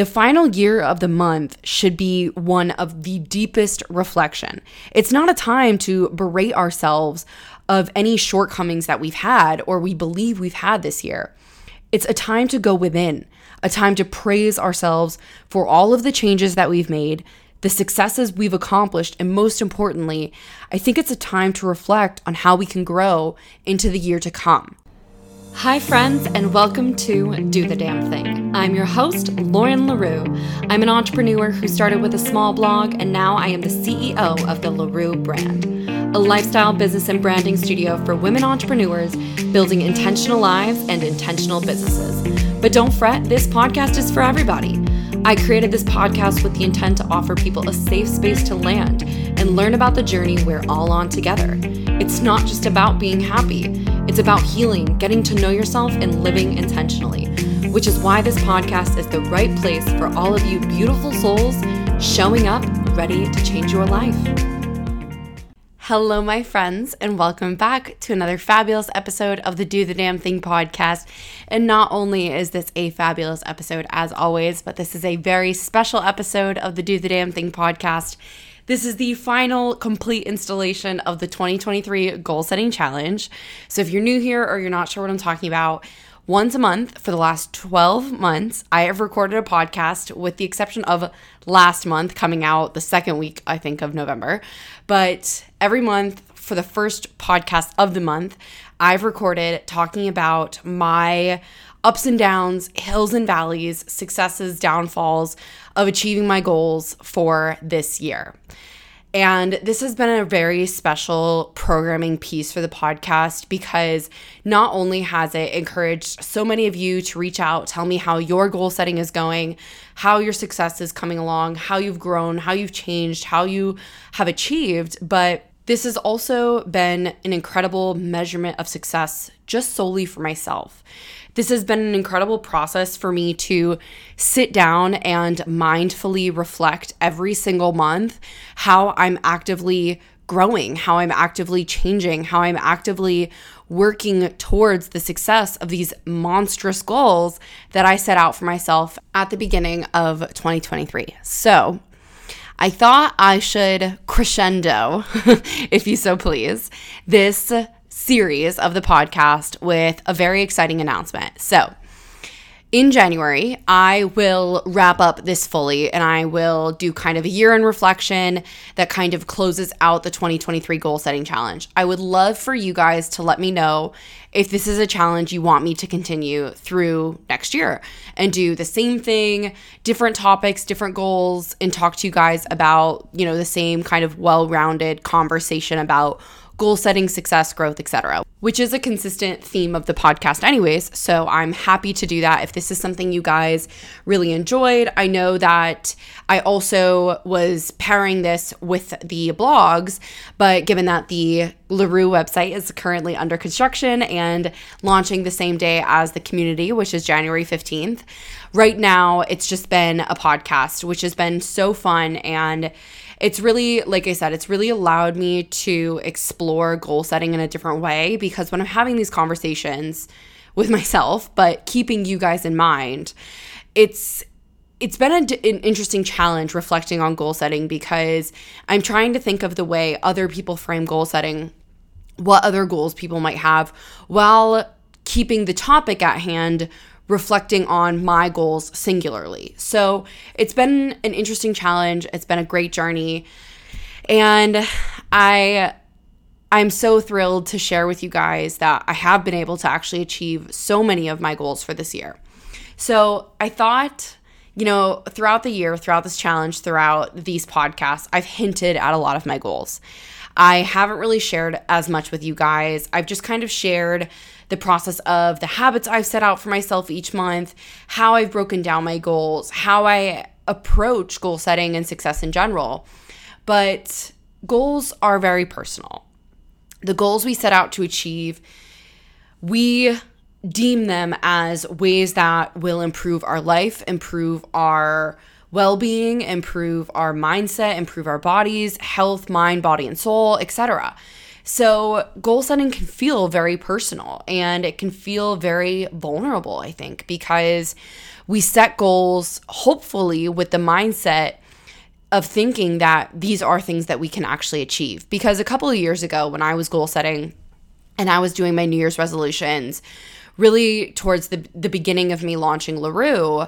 The final year of the month should be one of the deepest reflection. It's not a time to berate ourselves of any shortcomings that we've had or we believe we've had this year. It's a time to go within, a time to praise ourselves for all of the changes that we've made, the successes we've accomplished, and most importantly, I think it's a time to reflect on how we can grow into the year to come. Hi, friends, and welcome to Do the Damn Thing. I'm your host, Lauren LaRue. I'm an entrepreneur who started with a small blog, and now I am the CEO of the LaRue brand, a lifestyle business and branding studio for women entrepreneurs building intentional lives and intentional businesses. But don't fret, this podcast is for everybody. I created this podcast with the intent to offer people a safe space to land and learn about the journey we're all on together. It's not just about being happy, it's about healing, getting to know yourself, and living intentionally, which is why this podcast is the right place for all of you beautiful souls showing up ready to change your life. Hello, my friends, and welcome back to another fabulous episode of the Do the Damn Thing podcast. And not only is this a fabulous episode, as always, but this is a very special episode of the Do the Damn Thing podcast. This is the final complete installation of the 2023 Goal Setting Challenge. So if you're new here or you're not sure what I'm talking about, once a month for the last 12 months, I have recorded a podcast with the exception of last month coming out the second week, I think, of November. But every month for the first podcast of the month, I've recorded talking about my ups and downs, hills and valleys, successes, downfalls of achieving my goals for this year. And this has been a very special programming piece for the podcast because not only has it encouraged so many of you to reach out, tell me how your goal setting is going, how your success is coming along, how you've grown, how you've changed, how you have achieved, but this has also been an incredible measurement of success just solely for myself. This has been an incredible process for me to sit down and mindfully reflect every single month how I'm actively growing, how I'm actively changing, how I'm actively working towards the success of these monstrous goals that I set out for myself at the beginning of 2023. So, I thought I should crescendo, if you so please, this series of the podcast with a very exciting announcement. So, in January, I will wrap up this fully and I will do kind of a year in reflection that kind of closes out the 2023 goal setting challenge. I would love for you guys to let me know if this is a challenge you want me to continue through next year and do the same thing, different topics, different goals, and talk to you guys about, you know, the same kind of well rounded conversation about goal setting, success, growth, etc., which is a consistent theme of the podcast anyways. So I'm happy to do that if this is something you guys really enjoyed. I know that I also was pairing this with the blogs, but given that the LaRue website is currently under construction and launching the same day as the community, which is January 15th, right now it's just been a podcast, which has been so fun and it's really, like I said, it's really allowed me to explore goal setting in a different way because when I'm having these conversations with myself, but keeping you guys in mind, it's it's been a, an interesting challenge reflecting on goal setting because I'm trying to think of the way other people frame goal setting, what other goals people might have, while keeping the topic at hand reflecting on my goals singularly. So it's been an interesting challenge. It's been a great journey. And I I'm so thrilled to share with you guys that I have been able to actually achieve so many of my goals for this year. So I thought, you know, throughout the year, throughout this challenge, throughout these podcasts, I've hinted at a lot of my goals. I haven't really shared as much with you guys. I've just kind of shared the process of the habits I've set out for myself each month, how I've broken down my goals, how I approach goal setting and success in general. But goals are very personal. The goals we set out to achieve, we deem them as ways that will improve our life, improve our well being, improve our mindset, improve our bodies, health, mind, body, and soul, etc. So, goal setting can feel very personal and it can feel very vulnerable, I think, because we set goals, hopefully, with the mindset of thinking that these are things that we can actually achieve. Because a couple of years ago, when I was goal setting and I was doing my New Year's resolutions, really towards the, the beginning of me launching LaRue,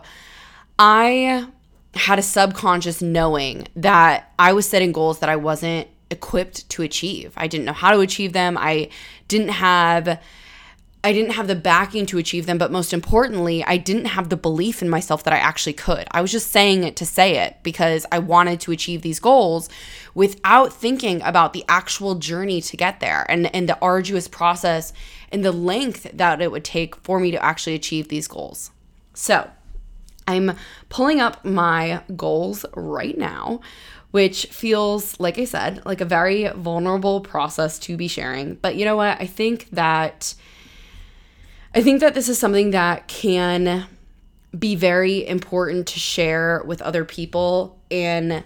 I had a subconscious knowing that I was setting goals that I wasn't equipped to achieve. I didn't know how to achieve them. I didn't have I didn't have the backing to achieve them, but most importantly, I didn't have the belief in myself that I actually could. I was just saying it to say it because I wanted to achieve these goals without thinking about the actual journey to get there and, and the arduous process and the length that it would take for me to actually achieve these goals. So, I'm pulling up my goals right now, which feels, like I said, like a very vulnerable process to be sharing. But you know what? I think that I think that this is something that can be very important to share with other people and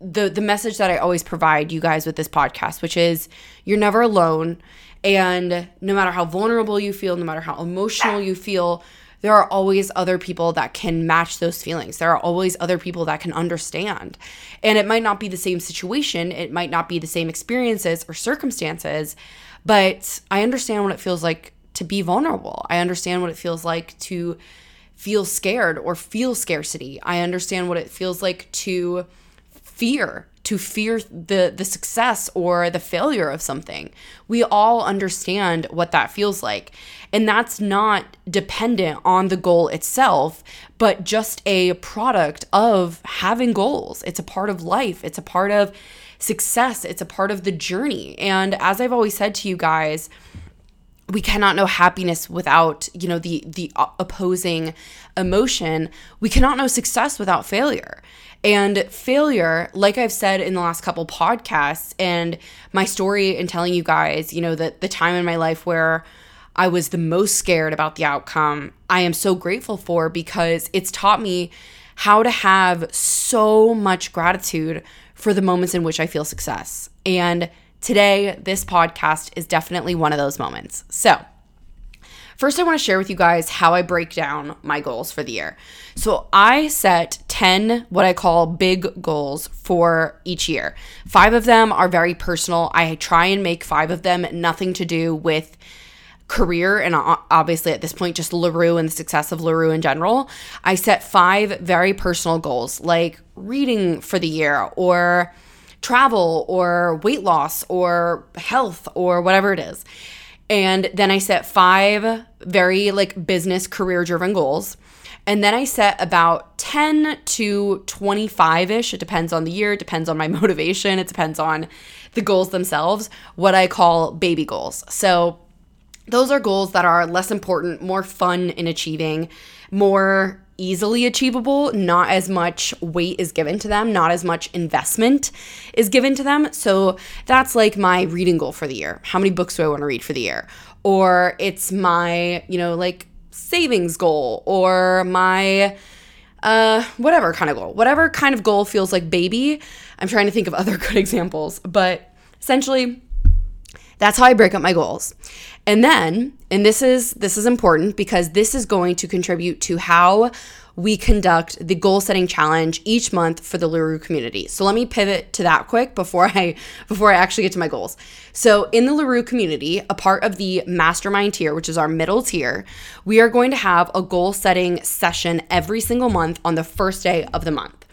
the the message that I always provide you guys with this podcast, which is you're never alone and no matter how vulnerable you feel, no matter how emotional you feel, there are always other people that can match those feelings. There are always other people that can understand. And it might not be the same situation, it might not be the same experiences or circumstances, but I understand what it feels like to be vulnerable. I understand what it feels like to feel scared or feel scarcity. I understand what it feels like to fear to fear the the success or the failure of something. We all understand what that feels like. And that's not dependent on the goal itself, but just a product of having goals. It's a part of life. It's a part of success. It's a part of the journey. And as I've always said to you guys, we cannot know happiness without you know the the opposing emotion we cannot know success without failure and failure, like I've said in the last couple podcasts, and my story in telling you guys, you know, that the time in my life where I was the most scared about the outcome, I am so grateful for because it's taught me how to have so much gratitude for the moments in which I feel success. And today, this podcast is definitely one of those moments. So, First, I want to share with you guys how I break down my goals for the year. So, I set 10 what I call big goals for each year. Five of them are very personal. I try and make five of them nothing to do with career and obviously at this point just LaRue and the success of LaRue in general. I set five very personal goals like reading for the year or travel or weight loss or health or whatever it is. And then I set five very like business career driven goals. And then I set about 10 to 25 ish. It depends on the year, it depends on my motivation, it depends on the goals themselves, what I call baby goals. So those are goals that are less important, more fun in achieving, more easily achievable, not as much weight is given to them, not as much investment is given to them. So that's like my reading goal for the year. How many books do I want to read for the year? Or it's my, you know, like savings goal or my uh whatever kind of goal. Whatever kind of goal feels like baby. I'm trying to think of other good examples, but essentially that's how I break up my goals. And then, and this is this is important because this is going to contribute to how we conduct the goal setting challenge each month for the LaRue community. So let me pivot to that quick before I before I actually get to my goals. So in the LaRue community, a part of the mastermind tier, which is our middle tier, we are going to have a goal setting session every single month on the first day of the month.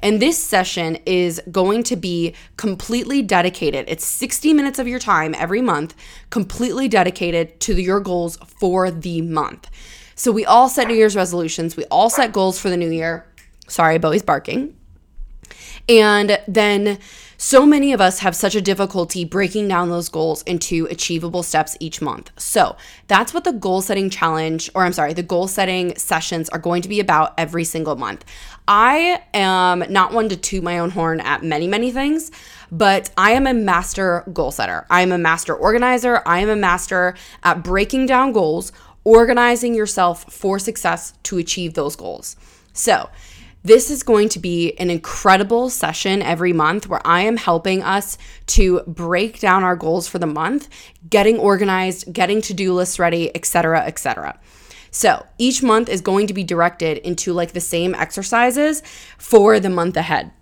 And this session is going to be completely dedicated. It's 60 minutes of your time every month, completely dedicated to your goals for the month. So we all set New Year's resolutions, we all set goals for the new year. Sorry, Bowie's barking. And then so many of us have such a difficulty breaking down those goals into achievable steps each month. So that's what the goal setting challenge, or I'm sorry, the goal setting sessions are going to be about every single month. I am not one to toot my own horn at many, many things, but I am a master goal setter. I am a master organizer. I am a master at breaking down goals, organizing yourself for success to achieve those goals. So, this is going to be an incredible session every month where I am helping us to break down our goals for the month, getting organized, getting to-do lists ready, etc., etc. So each month is going to be directed into like the same exercises for the month ahead.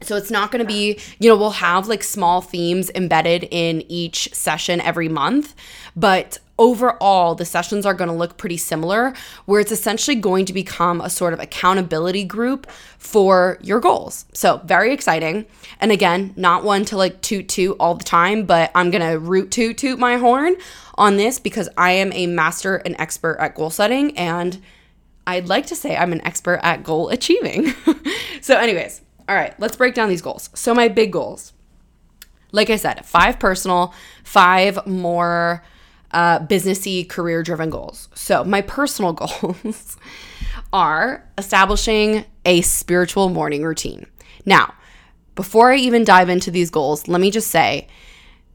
So it's not going to be, you know, we'll have like small themes embedded in each session every month, but overall the sessions are going to look pretty similar where it's essentially going to become a sort of accountability group for your goals. So, very exciting. And again, not one to like toot toot all the time, but I'm going to root toot toot my horn on this because I am a master and expert at goal setting and I'd like to say I'm an expert at goal achieving. so, anyways, all right, let's break down these goals. So, my big goals, like I said, five personal, five more uh, businessy, career driven goals. So, my personal goals are establishing a spiritual morning routine. Now, before I even dive into these goals, let me just say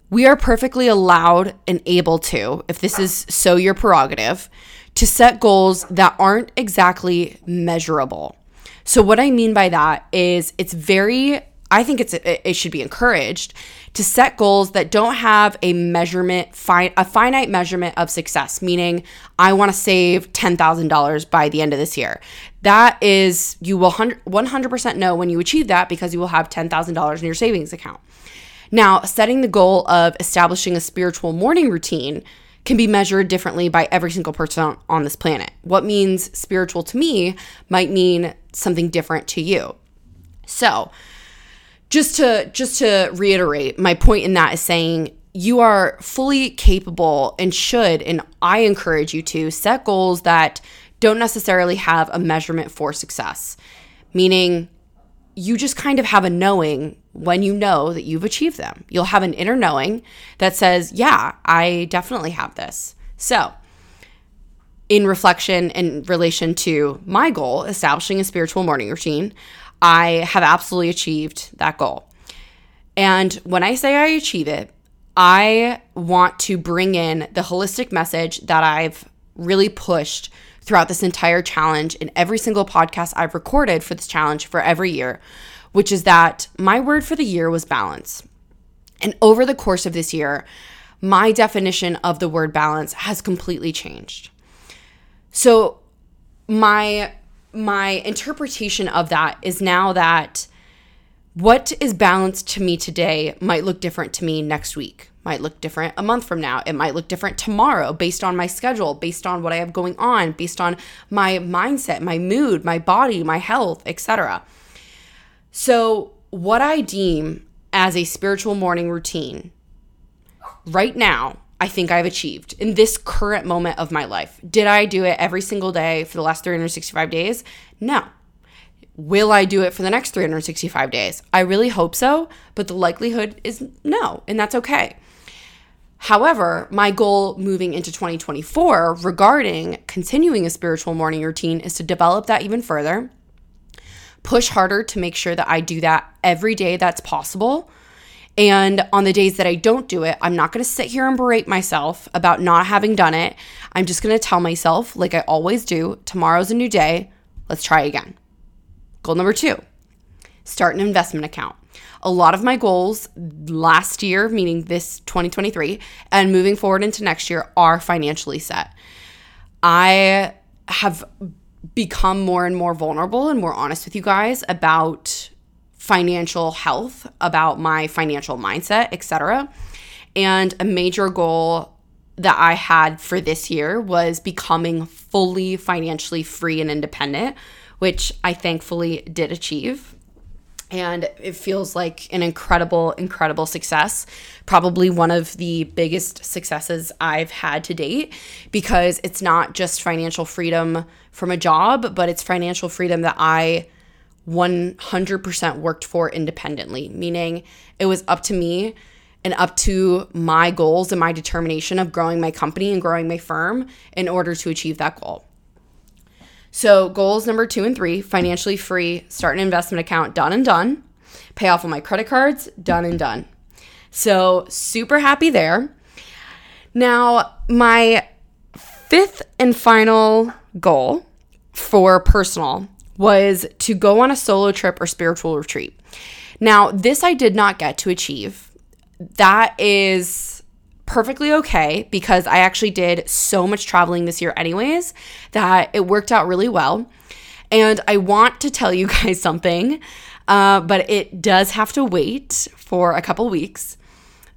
we are perfectly allowed and able to, if this is so your prerogative, to set goals that aren't exactly measurable. So, what I mean by that is it's very, I think it's it should be encouraged to set goals that don't have a measurement, a finite measurement of success, meaning I want to save $10,000 by the end of this year. That is, you will 100% know when you achieve that because you will have $10,000 in your savings account. Now, setting the goal of establishing a spiritual morning routine can be measured differently by every single person on this planet. What means spiritual to me might mean something different to you. So, just to just to reiterate, my point in that is saying you are fully capable and should and I encourage you to set goals that don't necessarily have a measurement for success. Meaning you just kind of have a knowing when you know that you've achieved them. You'll have an inner knowing that says, Yeah, I definitely have this. So, in reflection in relation to my goal, establishing a spiritual morning routine, I have absolutely achieved that goal. And when I say I achieve it, I want to bring in the holistic message that I've really pushed throughout this entire challenge in every single podcast I've recorded for this challenge for every year, which is that my word for the year was balance. And over the course of this year, my definition of the word balance has completely changed. So, my my interpretation of that is now that what is balanced to me today might look different to me next week might look different a month from now. It might look different tomorrow based on my schedule, based on what I have going on, based on my mindset, my mood, my body, my health, etc. So, what I deem as a spiritual morning routine right now, I think I've achieved in this current moment of my life. Did I do it every single day for the last 365 days? No. Will I do it for the next 365 days? I really hope so, but the likelihood is no, and that's okay. However, my goal moving into 2024 regarding continuing a spiritual morning routine is to develop that even further, push harder to make sure that I do that every day that's possible. And on the days that I don't do it, I'm not going to sit here and berate myself about not having done it. I'm just going to tell myself, like I always do, tomorrow's a new day. Let's try again. Goal number two start an investment account a lot of my goals last year, meaning this 2023, and moving forward into next year are financially set. I have become more and more vulnerable and more honest with you guys about financial health, about my financial mindset, etc. And a major goal that I had for this year was becoming fully financially free and independent, which I thankfully did achieve and it feels like an incredible, incredible success. Probably one of the biggest successes I've had to date because it's not just financial freedom from a job, but it's financial freedom that I 100% worked for independently, meaning it was up to me and up to my goals and my determination of growing my company and growing my firm in order to achieve that goal. So, goals number two and three financially free, start an investment account, done and done. Pay off all my credit cards, done and done. So, super happy there. Now, my fifth and final goal for personal was to go on a solo trip or spiritual retreat. Now, this I did not get to achieve. That is perfectly okay because I actually did so much traveling this year, anyways, that it worked out really well. And I want to tell you guys something, uh, but it does have to wait for a couple weeks.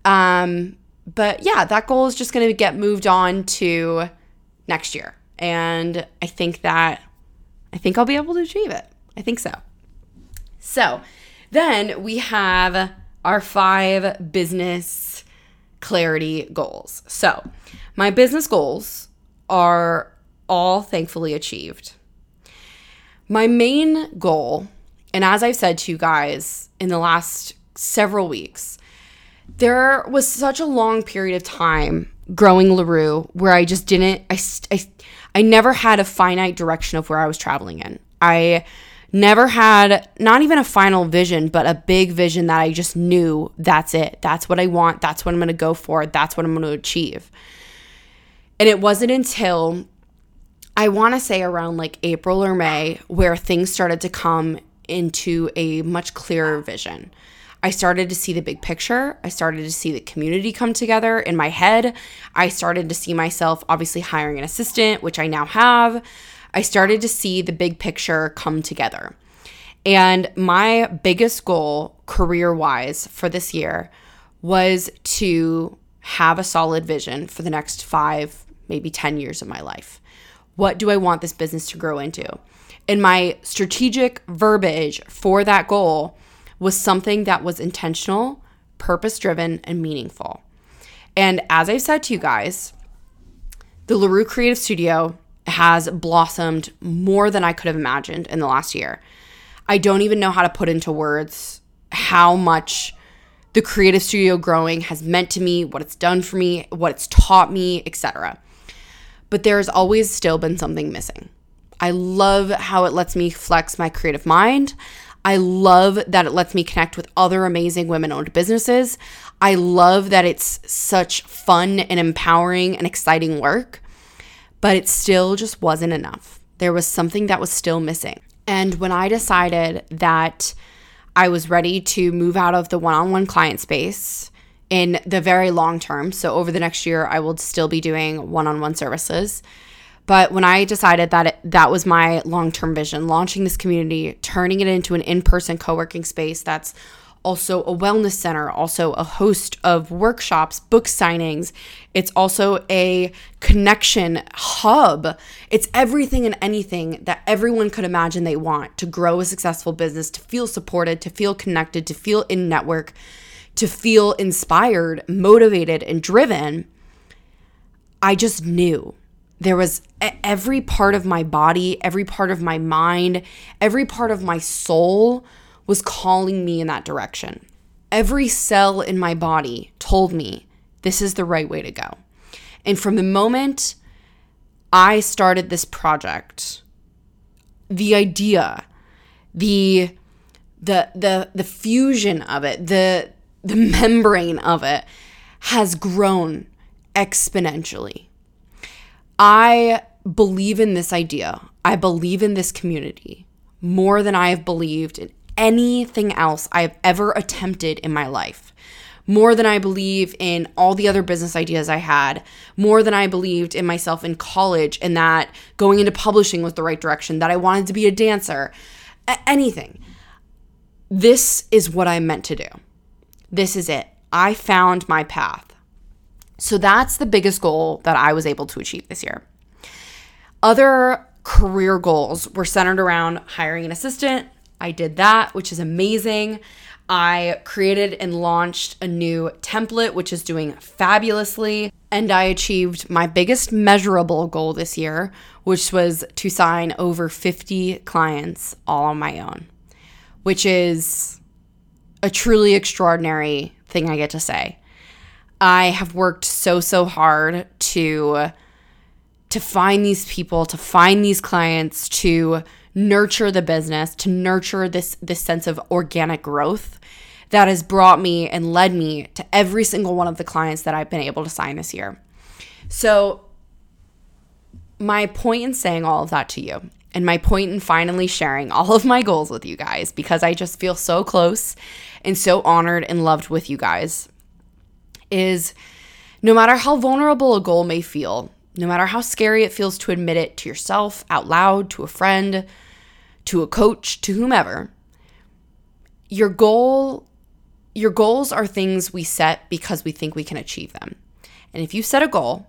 Um, but yeah, that goal is just going to get moved on to next year. And I think that I think I'll be able to achieve it. I think so. So, then we have our five business clarity goals. So, my business goals are all thankfully achieved. My main goal, and as I've said to you guys in the last several weeks, there was such a long period of time growing LaRue where I just didn't, I, I, I never had a finite direction of where I was traveling in. I never had not even a final vision, but a big vision that I just knew that's it. That's what I want. That's what I'm going to go for. That's what I'm going to achieve. And it wasn't until I want to say around like April or May where things started to come into a much clearer vision. I started to see the big picture. I started to see the community come together in my head. I started to see myself obviously hiring an assistant, which I now have. I started to see the big picture come together. And my biggest goal, career wise, for this year was to have a solid vision for the next five, maybe 10 years of my life. What do I want this business to grow into? And my strategic verbiage for that goal was something that was intentional, purpose driven, and meaningful. And as I've said to you guys, the LaRue Creative Studio has blossomed more than I could have imagined in the last year. I don't even know how to put into words how much the creative studio growing has meant to me, what it's done for me, what it's taught me, etc. But there's always still been something missing. I love how it lets me flex my creative mind. I love that it lets me connect with other amazing women owned businesses. I love that it's such fun and empowering and exciting work but it still just wasn't enough. There was something that was still missing. And when I decided that I was ready to move out of the one on one client space in the very long term, so over the next year, I will still be doing one on one services. But when I decided that it, that was my long term vision, launching this community, turning it into an in person co working space that's also a wellness center, also a host of workshops, book signings. It's also a connection hub. It's everything and anything that everyone could imagine they want to grow a successful business, to feel supported, to feel connected, to feel in network, to feel inspired, motivated, and driven. I just knew there was every part of my body, every part of my mind, every part of my soul was calling me in that direction. Every cell in my body told me this is the right way to go. And from the moment I started this project, the idea, the the the the fusion of it, the the membrane of it has grown exponentially. I believe in this idea. I believe in this community more than I have believed in anything else I've ever attempted in my life. More than I believe in all the other business ideas I had, more than I believed in myself in college and that going into publishing was the right direction, that I wanted to be a dancer, anything. This is what I'm meant to do. This is it. I found my path. So that's the biggest goal that I was able to achieve this year. Other career goals were centered around hiring an assistant, I did that, which is amazing. I created and launched a new template, which is doing fabulously. And I achieved my biggest measurable goal this year, which was to sign over 50 clients all on my own, which is a truly extraordinary thing I get to say. I have worked so, so hard to to find these people, to find these clients, to nurture the business, to nurture this this sense of organic growth that has brought me and led me to every single one of the clients that I've been able to sign this year. So my point in saying all of that to you and my point in finally sharing all of my goals with you guys because I just feel so close and so honored and loved with you guys is No matter how vulnerable a goal may feel, no matter how scary it feels to admit it to yourself, out loud, to a friend, to a coach, to whomever, your goal your goals are things we set because we think we can achieve them. And if you set a goal,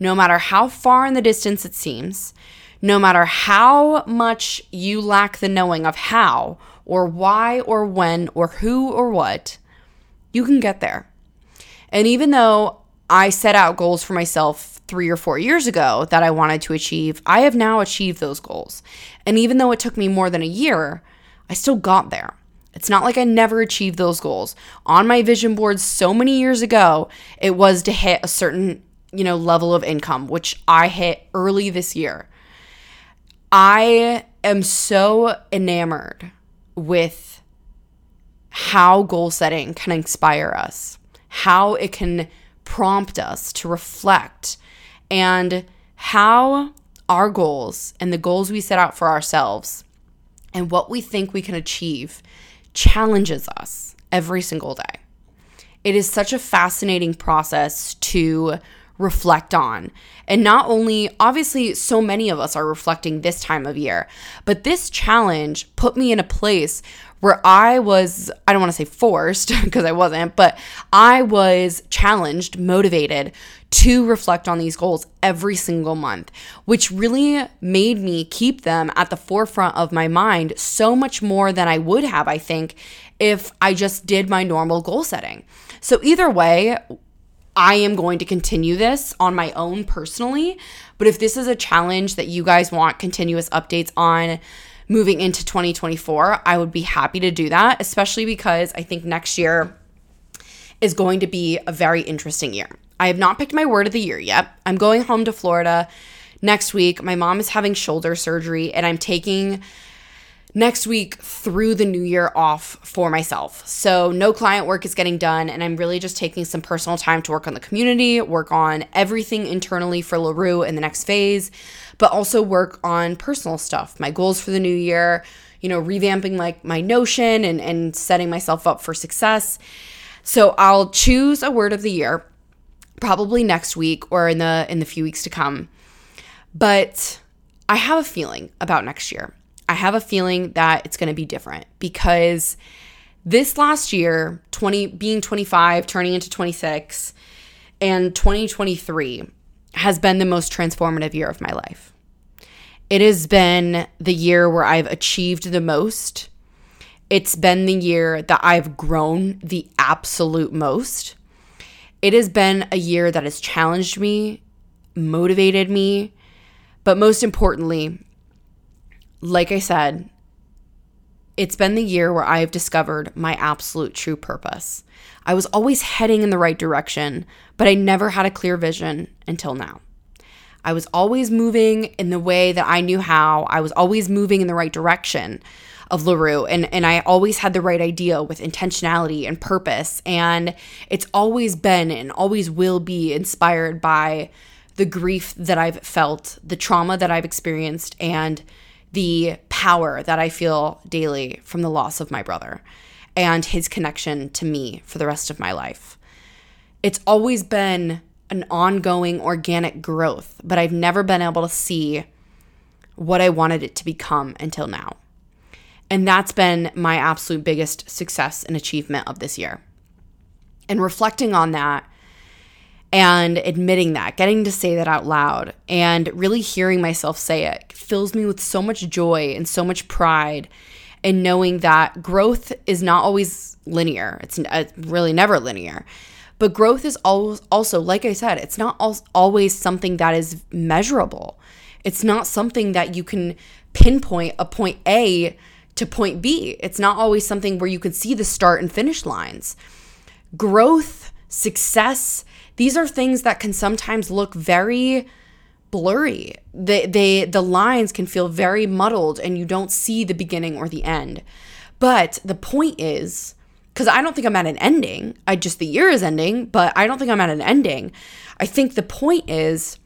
no matter how far in the distance it seems, no matter how much you lack the knowing of how or why or when or who or what, you can get there. And even though I set out goals for myself three or four years ago that I wanted to achieve, I have now achieved those goals. And even though it took me more than a year, I still got there. It's not like I never achieved those goals. On my vision board so many years ago, it was to hit a certain, you know, level of income, which I hit early this year. I am so enamored with how goal setting can inspire us, how it can prompt us to reflect, and how our goals and the goals we set out for ourselves and what we think we can achieve challenges us every single day. It is such a fascinating process to reflect on. And not only, obviously, so many of us are reflecting this time of year, but this challenge put me in a place where I was, I don't want to say forced because I wasn't, but I was challenged, motivated to reflect on these goals every single month, which really made me keep them at the forefront of my mind so much more than I would have, I think, if I just did my normal goal setting. So, either way, I am going to continue this on my own personally. But if this is a challenge that you guys want continuous updates on, moving into 2024, I would be happy to do that, especially because I think next year is going to be a very interesting year. I have not picked my word of the year yet. I'm going home to Florida next week. My mom is having shoulder surgery, and I'm taking next week through the new year off for myself. So, no client work is getting done, and I'm really just taking some personal time to work on the community, work on everything internally for LaRue in the next phase, but also work on personal stuff, my goals for the new year, you know, revamping like my notion and, and setting myself up for success. So, I'll choose a word of the year probably next week or in the in the few weeks to come. But I have a feeling about next year. I have a feeling that it's going to be different because this last year, 20 being 25, turning into 26, and 2023 has been the most transformative year of my life. It has been the year where I've achieved the most. It's been the year that I've grown the absolute most. It has been a year that has challenged me, motivated me, but most importantly, like I said, it's been the year where I have discovered my absolute true purpose. I was always heading in the right direction, but I never had a clear vision until now. I was always moving in the way that I knew how. I was always moving in the right direction of LaRue and, and I always had the right idea with intentionality and purpose. And it's always been and always will be inspired by the grief that I've felt, the trauma that I've experienced, and the power that I feel daily from the loss of my brother and his connection to me for the rest of my life. It's always been an ongoing organic growth, but I've never been able to see what I wanted it to become until now. And that's been my absolute biggest success and achievement of this year. And reflecting on that and admitting that, getting to say that out loud, and really hearing myself say it fills me with so much joy and so much pride in knowing that growth is not always linear. It's uh, really never linear. But growth is also, like I said, it's not always something that is measurable. It's not something that you can pinpoint a point A to point B. It's not always something where you can see the start and finish lines. Growth, success, these are things that can sometimes look very blurry. They, they the lines can feel very muddled and you don't see the beginning or the end. But the point is because I don't think I'm at an ending. I just the year is ending, but I don't think I'm at an ending. I think the point is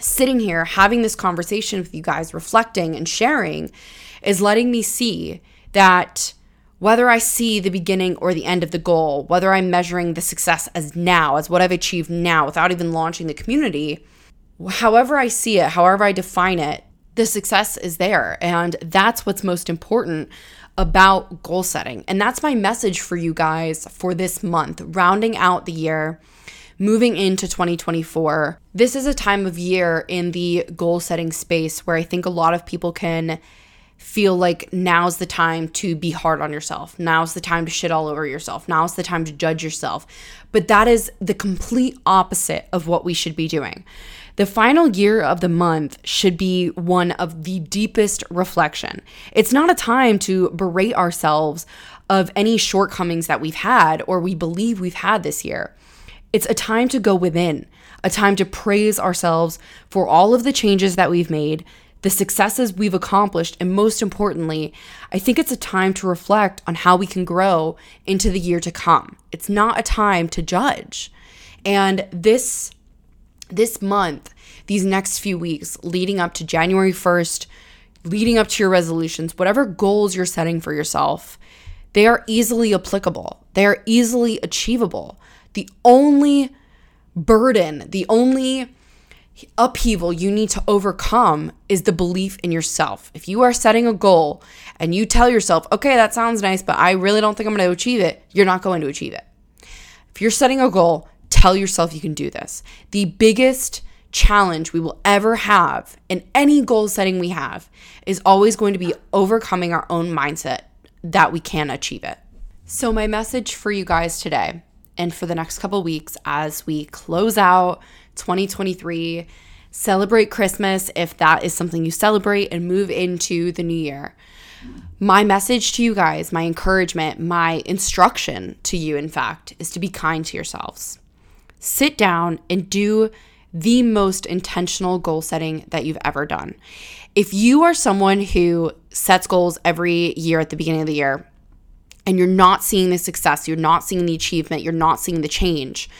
sitting here having this conversation with you guys, reflecting and sharing is letting me see that whether I see the beginning or the end of the goal, whether I'm measuring the success as now, as what I've achieved now without even launching the community, however I see it, however I define it, the success is there. And that's what's most important about goal setting. And that's my message for you guys for this month, rounding out the year, moving into 2024. This is a time of year in the goal setting space where I think a lot of people can feel like now's the time to be hard on yourself. Now's the time to shit all over yourself. Now's the time to judge yourself. But that is the complete opposite of what we should be doing. The final year of the month should be one of the deepest reflection. It's not a time to berate ourselves of any shortcomings that we've had or we believe we've had this year. It's a time to go within, a time to praise ourselves for all of the changes that we've made, the successes we've accomplished, and most importantly, I think it's a time to reflect on how we can grow into the year to come. It's not a time to judge. And this this month, these next few weeks leading up to January 1st, leading up to your resolutions, whatever goals you're setting for yourself, they are easily applicable. They are easily achievable. The only burden, the only upheaval you need to overcome is the belief in yourself. If you are setting a goal and you tell yourself, okay, that sounds nice, but I really don't think I'm going to achieve it, you're not going to achieve it. If you're setting a goal, tell yourself you can do this. The biggest challenge we will ever have in any goal setting we have is always going to be overcoming our own mindset that we can achieve it. So, my message for you guys today and for the next couple weeks as we close out 2023. Celebrate Christmas if that is something you celebrate and move into the new year. My message to you guys, my encouragement, my instruction to you, in fact, is to be kind to yourselves. Sit down and do the most intentional goal setting that you've ever done. If you are someone who sets goals every year at the beginning of the year and you're not seeing the success, you're not seeing the achievement, you're not seeing the change,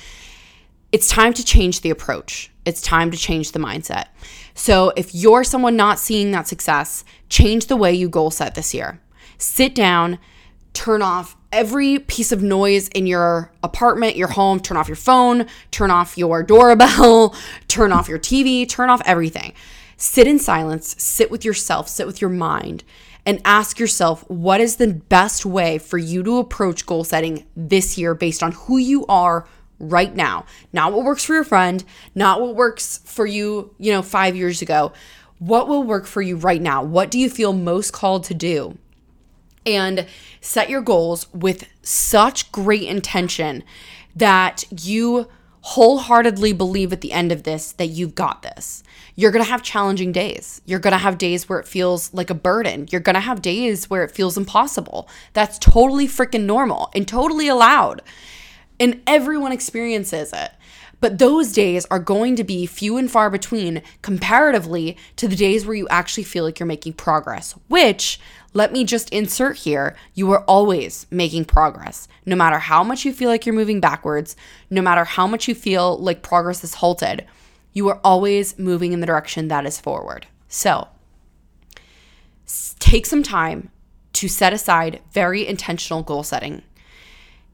it's time to change the approach. It's time to change the mindset. So, if you're someone not seeing that success, change the way you goal set this year. Sit down, turn off every piece of noise in your apartment, your home, turn off your phone, turn off your doorbell, turn off your TV, turn off everything. Sit in silence, sit with yourself, sit with your mind, and ask yourself what is the best way for you to approach goal setting this year based on who you are right now. Not what works for your friend, not what works for you, you know, 5 years ago. What will work for you right now? What do you feel most called to do? And set your goals with such great intention that you wholeheartedly believe at the end of this that you've got this. You're going to have challenging days. You're going to have days where it feels like a burden. You're going to have days where it feels impossible. That's totally freaking normal and totally allowed and everyone experiences it. But those days are going to be few and far between comparatively to the days where you actually feel like you're making progress, which, let me just insert here, you are always making progress. No matter how much you feel like you're moving backwards, no matter how much you feel like progress is halted, you are always moving in the direction that is forward. So, take some time to set aside very intentional goal setting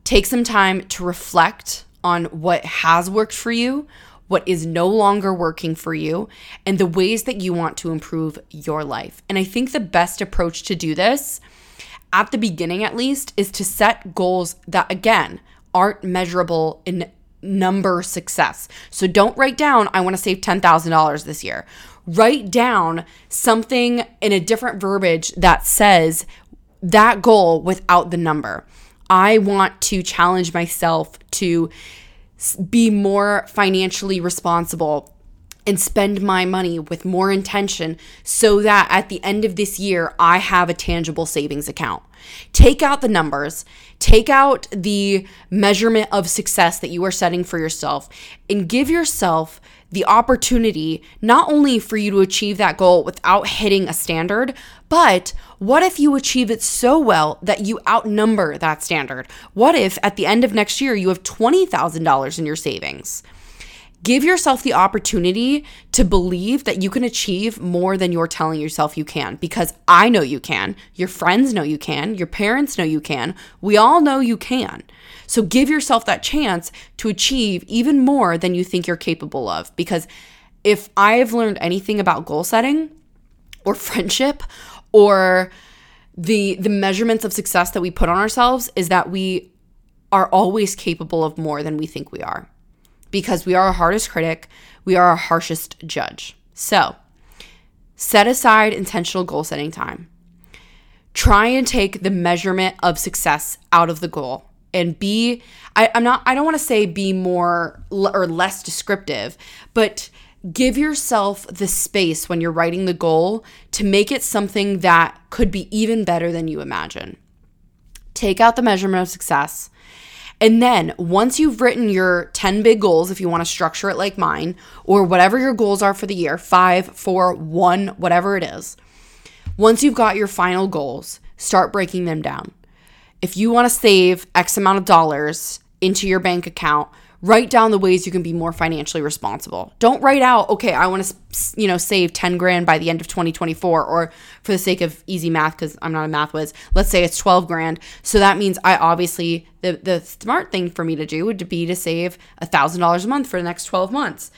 Take some time to reflect on what has worked for you, what is no longer working for you, and the ways that you want to improve your life. And I think the best approach to do this, at the beginning at least, is to set goals that, again, aren't measurable in number success. So don't write down, I want to save $10,000 this year. Write down something in a different verbiage that says that goal without the number. I want to challenge myself to be more financially responsible and spend my money with more intention so that at the end of this year, I have a tangible savings account. Take out the numbers, take out the measurement of success that you are setting for yourself, and give yourself the opportunity not only for you to achieve that goal without hitting a standard, but what if you achieve it so well that you outnumber that standard? What if at the end of next year you have $20,000 in your savings? Give yourself the opportunity to believe that you can achieve more than you're telling yourself you can because I know you can. Your friends know you can. Your parents know you can. We all know you can. So give yourself that chance to achieve even more than you think you're capable of because if I've learned anything about goal setting or friendship or the the measurements of success that we put on ourselves is that we are always capable of more than we think we are because we are our hardest critic, we are our harshest judge. So, set aside intentional goal setting time. Try and take the measurement of success out of the goal and be I, am not I don't want to say be more or less descriptive, but give yourself the space when you're writing the goal to make it something that could be even better than you imagine. Take out the measurement of success and then once you've written your 10 big goals, if you want to structure it like mine, or whatever your goals are for the year five, four, one, whatever it is once you've got your final goals, start breaking them down. If you want to save X amount of dollars into your bank account, write down the ways you can be more financially responsible. Don't write out, okay, I want to, you know, save 10 grand by the end of 2024 or for the sake of easy math cuz I'm not a math whiz, let's say it's 12 grand. So that means I obviously the the smart thing for me to do would be to save $1000 a month for the next 12 months.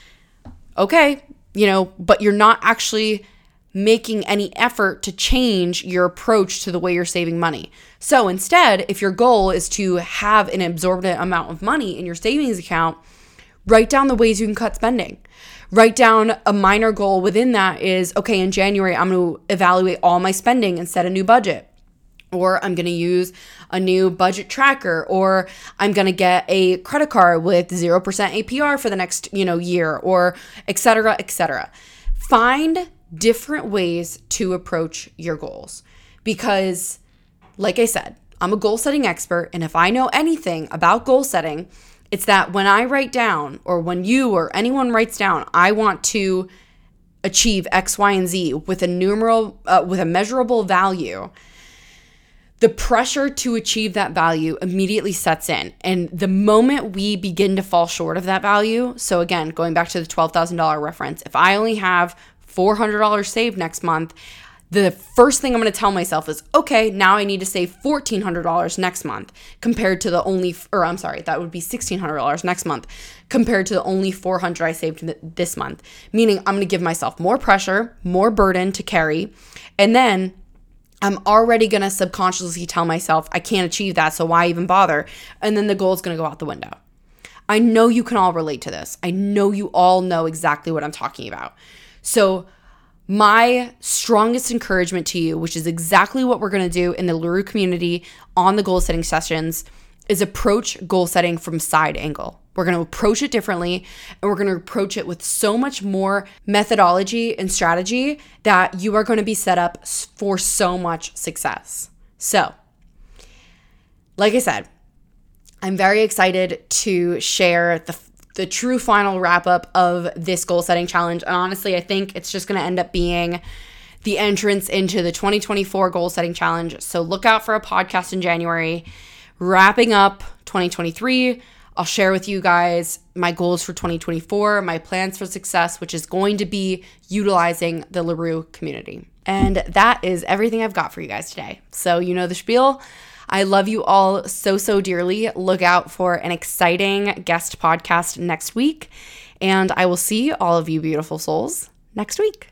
Okay, you know, but you're not actually making any effort to change your approach to the way you're saving money. So instead, if your goal is to have an absorbent amount of money in your savings account, write down the ways you can cut spending. Write down a minor goal within that is okay, in January, I'm going to evaluate all my spending and set a new budget. Or I'm going to use a new budget tracker, or I'm going to get a credit card with 0% APR for the next, you know, year, or et cetera, et cetera. Find different ways to approach your goals. Because, like I said, I'm a goal setting expert. And if I know anything about goal setting, it's that when I write down, or when you or anyone writes down, I want to achieve X, Y, and Z with a numeral, uh, with a measurable value, the pressure to achieve that value immediately sets in. And the moment we begin to fall short of that value, so again, going back to the $12,000 reference, if I only have $400 saved next month, the first thing I'm going to tell myself is, okay, now I need to save $1,400 next month compared to the only, or I'm sorry, that would be $1,600 next month compared to the only 400 I saved this month. Meaning I'm going to give myself more pressure, more burden to carry. And then I'm already going to subconsciously tell myself, I can't achieve that. So why even bother? And then the goal is going to go out the window. I know you can all relate to this. I know you all know exactly what I'm talking about. So, my strongest encouragement to you, which is exactly what we're going to do in the LaRue community on the goal setting sessions, is approach goal setting from side angle. We're going to approach it differently and we're going to approach it with so much more methodology and strategy that you are going to be set up for so much success. So, like I said, I'm very excited to share the the true final wrap up of this goal setting challenge. And honestly, I think it's just going to end up being the entrance into the 2024 goal setting challenge. So look out for a podcast in January. Wrapping up 2023, I'll share with you guys my goals for 2024, my plans for success, which is going to be utilizing the LaRue community. And that is everything I've got for you guys today. So, you know the spiel. I love you all so, so dearly. Look out for an exciting guest podcast next week. And I will see all of you beautiful souls next week.